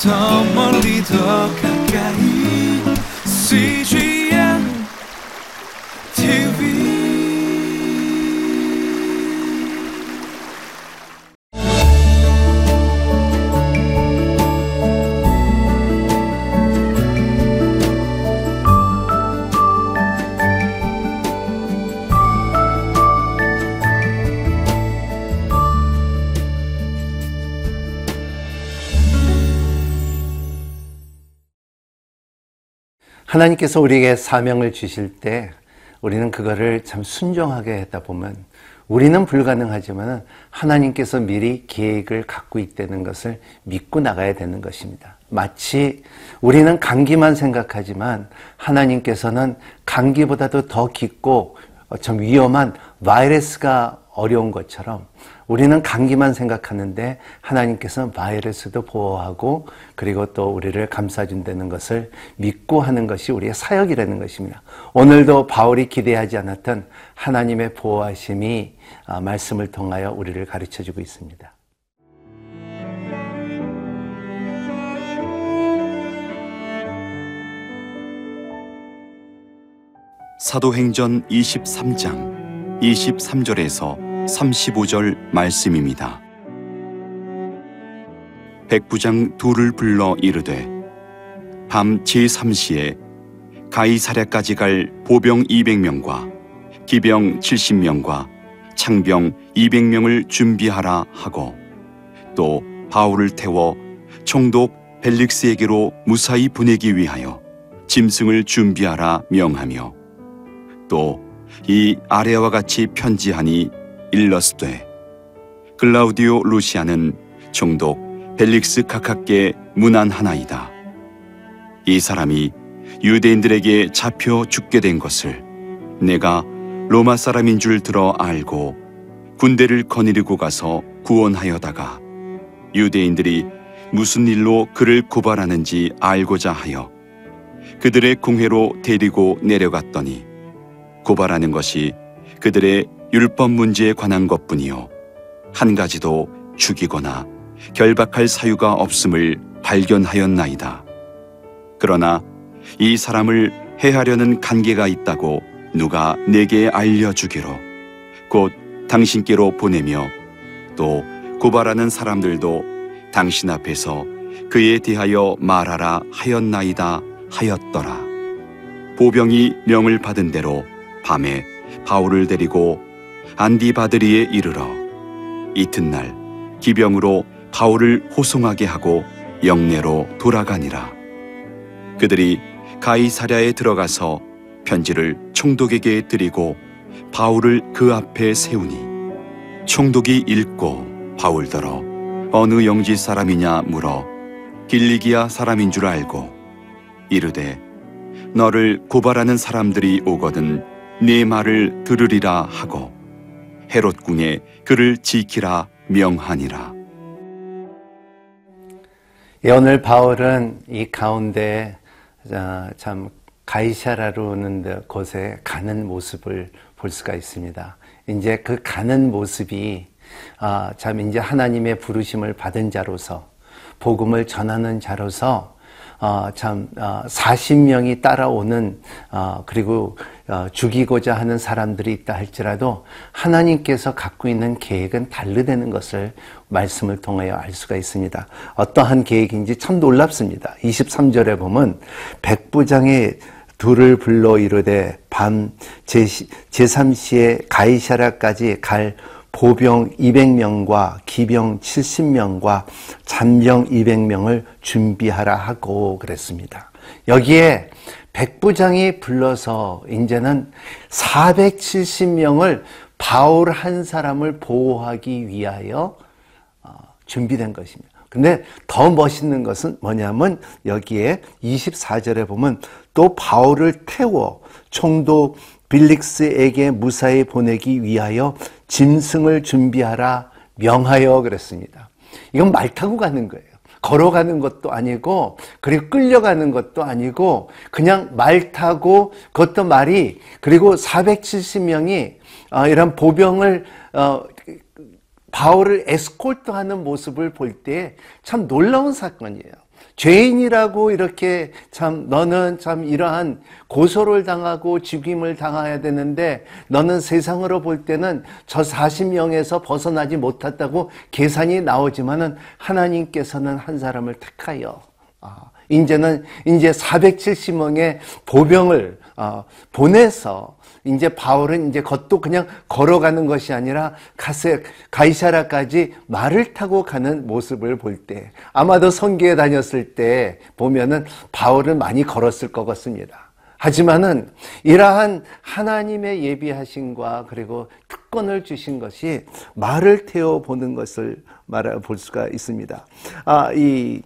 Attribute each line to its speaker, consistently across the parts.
Speaker 1: 더 멀리 더 가
Speaker 2: 하나님께서 우리에게 사명을 주실 때 우리는 그거를 참 순종하게 했다 보면 우리는 불가능하지만 하나님께서 미리 계획을 갖고 있다는 것을 믿고 나가야 되는 것입니다. 마치 우리는 감기만 생각하지만 하나님께서는 감기보다도 더 깊고 좀 위험한 바이러스가 어려운 것처럼 우리는 감기만 생각하는데 하나님께서는 바이러스도 보호하고 그리고 또 우리를 감싸준다는 것을 믿고 하는 것이 우리의 사역이라는 것입니다. 오늘도 바울이 기대하지 않았던 하나님의 보호하심이 아, 말씀을 통하여 우리를 가르쳐 주고 있습니다.
Speaker 3: 사도행전 23장 23절에서 35절 말씀입니다. 백부장 둘을 불러 이르되 밤 제3시에 가이사랴까지 갈 보병 200명과 기병 70명과 창병 200명을 준비하라 하고 또 바울을 태워 총독 벨릭스에게로 무사히 보내기 위하여 짐승을 준비하라 명하며 또 이 아래와 같이 편지하니 일러스되 글라우디오 루시아는 총독 벨릭스 각하께 문안하나이다. 이 사람이 유대인들에게 잡혀 죽게 된 것을 내가 로마 사람인 줄 들어 알고 군대를 거느리고 가서 구원하여다가 유대인들이 무슨 일로 그를 고발하는지 알고자 하여 그들의 궁회로 데리고 내려갔더니 고발하는 것이 그들의 율법 문제에 관한 것뿐이요 한 가지도 죽이거나 결박할 사유가 없음을 발견하였나이다. 그러나 이 사람을 해하려는 관계가 있다고 누가 내게 알려주기로 곧 당신께로 보내며 또 고발하는 사람들도 당신 앞에서 그에 대하여 말하라 하였나이다 하였더라. 보병이 명을 받은 대로 밤에 바울을 데리고 안디바드리에 이르러 이튿날 기병으로 바울을 호송하게 하고 영내로 돌아가니라. 그들이 가이사랴에 들어가서 편지를 총독에게 드리고 바울을 그 앞에 세우니 총독이 읽고 바울더러 어느 영지 사람이냐 물어 길리기아 사람인 줄 알고 이르되 너를 고발하는 사람들이 오거든 네 말을 들으리라 하고 헤롯 궁에 그를 지키라 명하니라.
Speaker 2: 예, 오늘 바울은 이 가운데 아, 참 가이샤라로는 곳에 가는 모습을 볼 수가 있습니다. 이제 그 가는 모습이 아, 참 이제 하나님의 부르심을 받은 자로서 복음을 전하는 자로서 어, 참 어, 40명이 따라오는 어, 그리고 어, 죽이고자 하는 사람들이 있다 할지라도 하나님께서 갖고 있는 계획은 달르되는 것을 말씀을 통하여 알 수가 있습니다. 어떠한 계획인지 참 놀랍습니다. 23절에 보면 백부장의 둘을 불러 이르되 밤 제3시에 가이샤라까지 갈 보병 200명과 기병 70명과 잔병 200명을 준비하라 하고 그랬습니다. 여기에 백부장이 불러서 이제는 470명을 바울 한 사람을 보호하기 위하여 어, 준비된 것입니다. 근데 더 멋있는 것은 뭐냐면 여기에 24절에 보면 또 바울을 태워 총독 빌릭스에게 무사히 보내기 위하여 짐승을 준비하라 명하여 그랬습니다. 이건 말 타고 가는 거예요. 걸어가는 것도 아니고 그리고 끌려가는 것도 아니고 그냥 말 타고 그것도 말이 그리고 470명이 어, 이런 보병을 어, 바울을 에스콜트하는 모습을 볼 때 참 놀라운 사건이에요. 죄인이라고 이렇게 참 너는 참 이러한 고소를 당하고 죽임을 당해야 되는데 너는 세상으로 볼 때는 저 40명에서 벗어나지 못했다고 계산이 나오지만은 하나님께서는 한 사람을 택하여 아, 이제는 이제 470명의 보병을 어, 보내서 이제 바울은 이제 겉도 그냥 걸어가는 것이 아니라 가세 가이사라까지 말을 타고 가는 모습을 볼 때 아마도 성교에 다녔을 때 보면은 바울은 많이 걸었을 것 같습니다. 하지만은 이러한 하나님의 예비하심과 그리고 특권을 주신 것이 말을 태워 보는 것을 말해 볼 수가 있습니다. 아, 이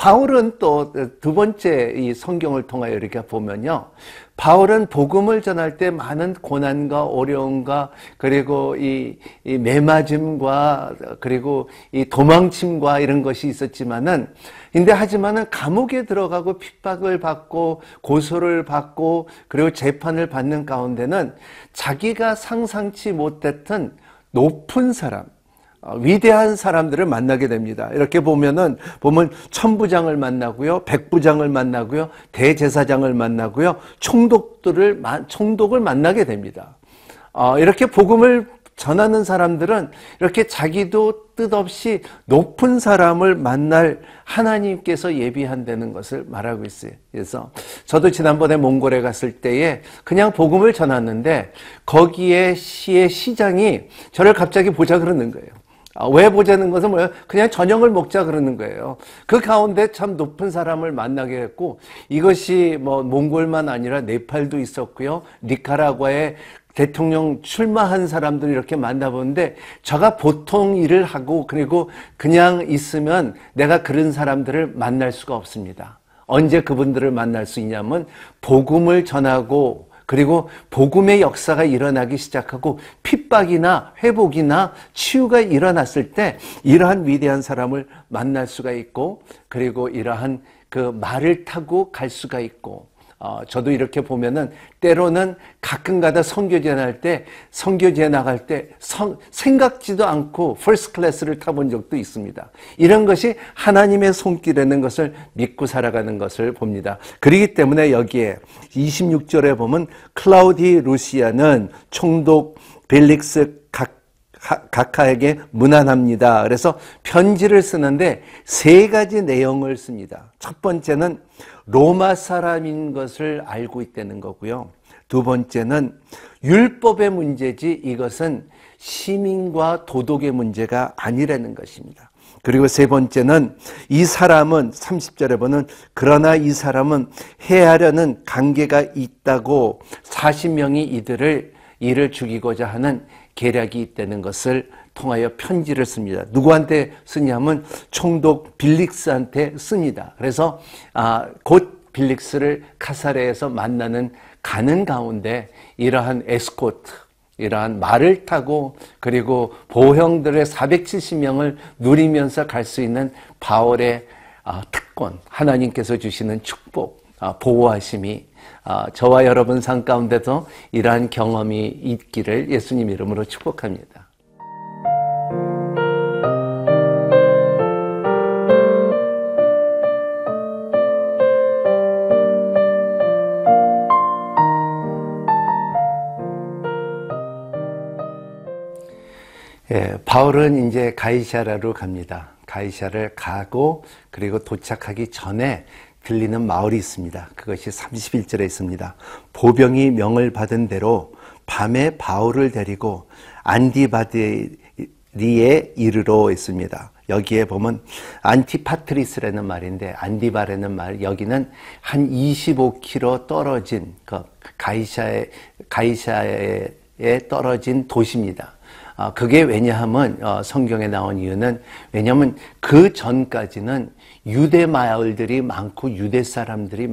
Speaker 2: 바울은 또 두 번째 이 성경을 통하여 이렇게 보면요. 바울은 복음을 전할 때 많은 고난과 어려움과 그리고 이, 이 매맞음과 그리고 이 도망침과 이런 것이 있었지만은 근데 하지만은 감옥에 들어가고 핍박을 받고 고소를 받고 그리고 재판을 받는 가운데는 자기가 상상치 못했던 높은 사람 어, 위대한 사람들을 만나게 됩니다. 이렇게 보면은 보면 천부장을 만나고요, 백부장을 만나고요, 대제사장을 만나고요, 총독들을 총독을 만나게 됩니다. 어, 이렇게 복음을 전하는 사람들은 이렇게 자기도 뜻없이 높은 사람을 만날 하나님께서 예비한다는 것을 말하고 있어요. 그래서 저도 지난번에 몽골에 갔을 때에 그냥 복음을 전했는데 거기에 시의 시장이 저를 갑자기 보자 그러는 거예요. 아, 왜 보자는 것은 뭐예요? 그냥 저녁을 먹자 그러는 거예요. 그 가운데 참 높은 사람을 만나게 했고 이것이 뭐 몽골만 아니라 네팔도 있었고요. 니카라과에 대통령 출마한 사람들이 이렇게 만나보는데 저가 보통 일을 하고 그리고 그냥 있으면 내가 그런 사람들을 만날 수가 없습니다. 언제 그분들을 만날 수 있냐면 복음을 전하고 그리고 복음의 역사가 일어나기 시작하고 핍박이나 회복이나 치유가 일어났을 때 이러한 위대한 사람을 만날 수가 있고 그리고 이러한 그 말을 타고 갈 수가 있고 어, 저도 이렇게 보면은 때로는 가끔가다 선교지 갈 때 선교지 나갈 때 성, 생각지도 않고 first class를 타본 적도 있습니다. 이런 것이 하나님의 손길이라는 것을 믿고 살아가는 것을 봅니다. 그러기 때문에 여기에 26절에 보면 글라우디오 루시아는 총독 벨릭스 각 각하에게 문안합니다. 그래서 편지를 쓰는데 세 가지 내용을 씁니다. 첫 번째는 로마 사람인 것을 알고 있다는 거고요. 두 번째는 율법의 문제지 이것은 시민과 도덕의 문제가 아니라는 것입니다. 그리고 세 번째는 이 사람은 30절에 보는 그러나 이 사람은 해하려는 관계가 있다고 40명이 이들을 이를 죽이고자 하는 계략이 있다는 것을 통하여 편지를 씁니다. 누구한테 쓰냐면 총독 빌릭스한테 씁니다. 그래서 아, 곧 빌릭스를 카사레에서 만나는 가는 가운데 이러한 에스코트, 이러한 말을 타고 그리고 보형들의 470명을 누리면서 갈 수 있는 바울의 아, 특권, 하나님께서 주시는 축복, 아, 보호하심이 아, 저와 여러분 삶 가운데도 이러한 경험이 있기를 예수님 이름으로 축복합니다. 예, 바울은 이제 가이샤라로 갑니다. 가이샤를 가고 그리고 도착하기 전에 들리는 마을이 있습니다. 그것이 31절에 있습니다. 보병이 명을 받은 대로 밤에 바울을 데리고 안디바디리에 이르러 있습니다. 여기에 보면 안티파트리스라는 말인데 안디바라는 말 여기는 한 25km 떨어진 그 가이샤에 가이샤에 떨어진 도시입니다. 아, 그게 왜냐하면 어, 성경에 나온 이유는 왜냐하면 그 전까지는 유대 마을들이 많고 유대 사람들이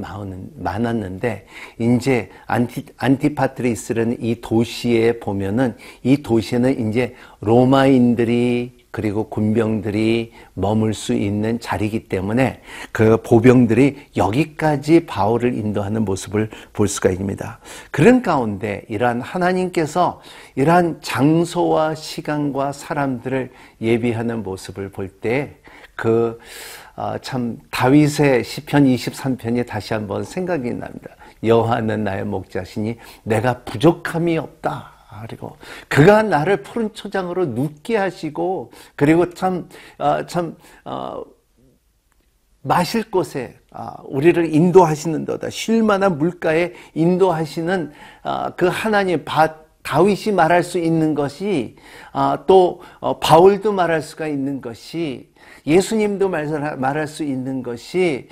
Speaker 2: 많았는데 이제 안티 안티파트리스라는 이 도시에 보면은 이 도시는 이제 로마인들이 그리고 군병들이 머물 수 있는 자리이기 때문에 그 보병들이 여기까지 바울을 인도하는 모습을 볼 수가 있습니다. 그런 가운데 이러한 하나님께서 이러한 장소와 시간과 사람들을 예비하는 모습을 볼 때그 어, 참 다윗의 시편 23편이 다시 한번 생각이 납니다. 여호와는 나의 목자시니 내가 부족함이 없다. 그리고 그가 나를 푸른 초장으로 눕게 하시고 그리고 참 어, 참 어, 마실 곳에 아, 우리를 인도하시는도다 쉴 만한 물가에 인도하시는 아, 그 하나님 바, 다윗이 말할 수 있는 것이 아, 또 어, 바울도 말할 수가 있는 것이 예수님도 말할 수 있는 것이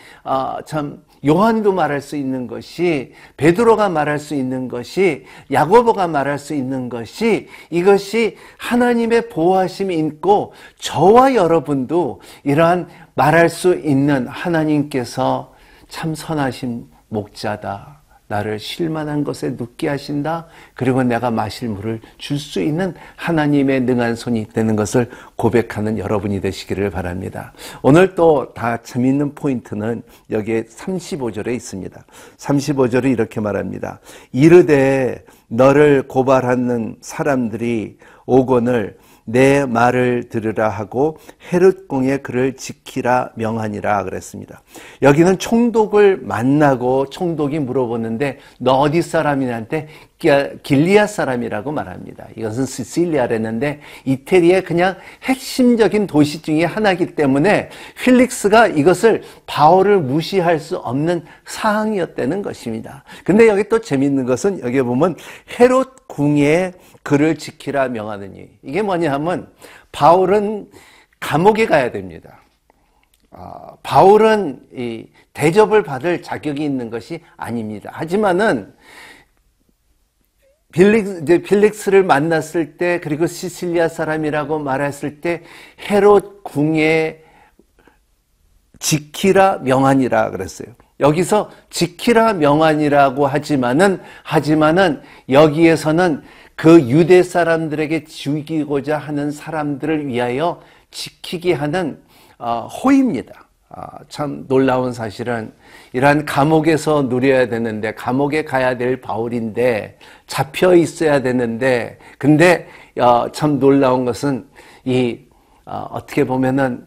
Speaker 2: 참 요한도 말할 수 있는 것이 베드로가 말할 수 있는 것이 야고보가 말할 수 있는 것이 이것이 하나님의 보호하심이 있고 저와 여러분도 이러한 말할 수 있는 하나님께서 참 선하신 목자다. 나를 쉴만한 것에 눕게 하신다. 그리고 내가 마실 물을 줄 수 있는 하나님의 능한 손이 되는 것을 고백하는 여러분이 되시기를 바랍니다. 오늘 또 다 재미있는 포인트는 여기에 35절에 있습니다. 35절이 이렇게 말합니다. 이르되 너를 고발하는 사람들이 오건을 내 말을 들으라 하고 헤롯 공의 그를 지키라 명하니라 그랬습니다. 여기는 총독을 만나고 총독이 물어보는데 너 어디 사람이냐한테 길리아 사람이라고 말합니다. 이것은 시실리아랬는데 이태리의 그냥 핵심적인 도시 중의 하나이기 때문에 휠릭스가 이것을 바울을 무시할 수 없는 사항이었다는 것입니다. 근데 여기 또 재밌는 것은 여기 보면 헤롯 궁에 그를 지키라 명하느니 이게 뭐냐 하면 바울은 감옥에 가야 됩니다. 아, 바울은 이 대접을 받을 자격이 있는 것이 아닙니다. 하지만은 빌릭, 이제 빌릭스를 만났을 때 그리고 시실리아 사람이라고 말했을 때 헤롯 궁에 지키라 명하니라 그랬어요. 여기서 지키라 명하니라고 하지만은 하지만은 여기에서는 그 유대 사람들에게 죽이고자 하는 사람들을 위하여 지키게 하는 어, 호입니다. 아, 참 놀라운 사실은 이러한 감옥에서 누려야 되는데 감옥에 가야 될 바울인데 잡혀 있어야 되는데 근데 어, 참 놀라운 것은 이 어, 어떻게 보면은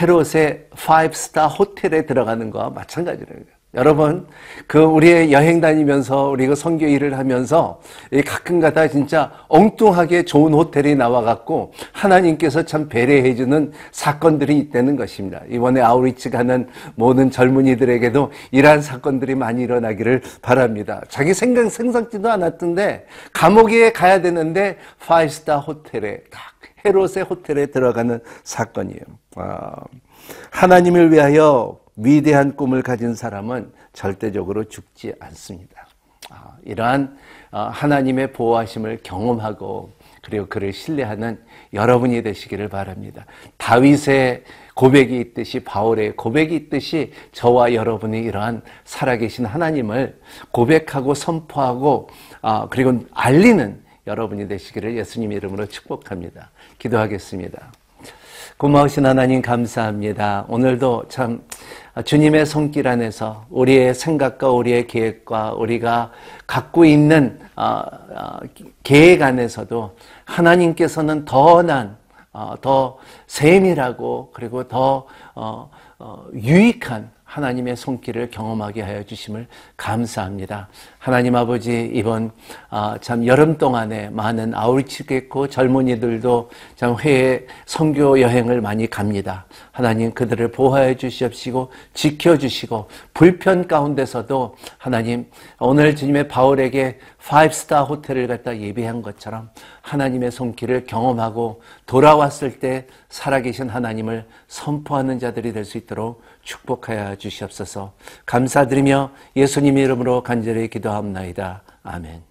Speaker 2: 헤롯의 5스타 호텔에 들어가는 거와 마찬가지라는 거예요. 여러분, 그 우리의 여행 다니면서 우리가 선교 일을 하면서 가끔가다 진짜 엉뚱하게 좋은 호텔이 나와갖고 하나님께서 참 배려해주는 사건들이 있다는 것입니다. 이번에 아우리치 가는 모든 젊은이들에게도 이러한 사건들이 많이 일어나기를 바랍니다. 자기 생각 생각지도 않았던데 감옥에 가야 되는데 파이스타 호텔에 딱 헤롯의 호텔에 들어가는 사건이에요. 아, 하나님을 위하여 위대한 꿈을 가진 사람은 절대적으로 죽지 않습니다. 아, 이러한 어, 하나님의 보호하심을 경험하고 그리고 그를 신뢰하는 여러분이 되시기를 바랍니다. 다윗의 고백이 있듯이 바울의 고백이 있듯이 저와 여러분이 이러한 살아계신 하나님을 고백하고 선포하고 아, 그리고 알리는 여러분이 되시기를 예수님 이름으로 축복합니다. 기도하겠습니다. 고마우신 하나님 감사합니다. 오늘도 참 주님의 손길 안에서 우리의 생각과 우리의 계획과 우리가 갖고 있는 어, 어, 계획 안에서도 하나님께서는 더 난, 어, 더 세밀하고 그리고 더 유익한 하나님의 손길을 경험하게 하여 주심을 감사합니다. 하나님 아버지 이번 아, 참 여름 동안에 많은 아울치겠고 젊은이들도 참 해외 선교 여행을 많이 갑니다. 하나님 그들을 보호해 주시옵시고 지켜 주시고 불편 가운데서도 하나님 오늘 주님의 바울에게 5스타 호텔을 갖다 예비한 것처럼 하나님의 손길을 경험하고 돌아왔을 때 살아계신 하나님을 선포하는 자들이 될 수 있도록 축복하여 주시옵소서. 감사드리며 예수님의 이름으로 간절히 기도합나이다. 아멘.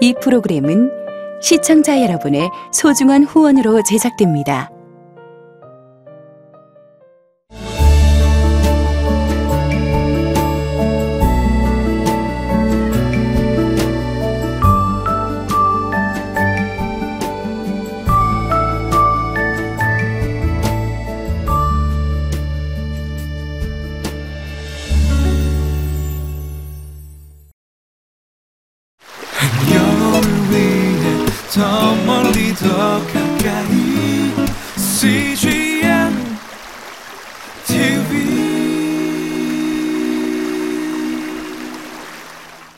Speaker 4: 이 프로그램은 시청자 여러분의 소중한 후원으로 제작됩니다.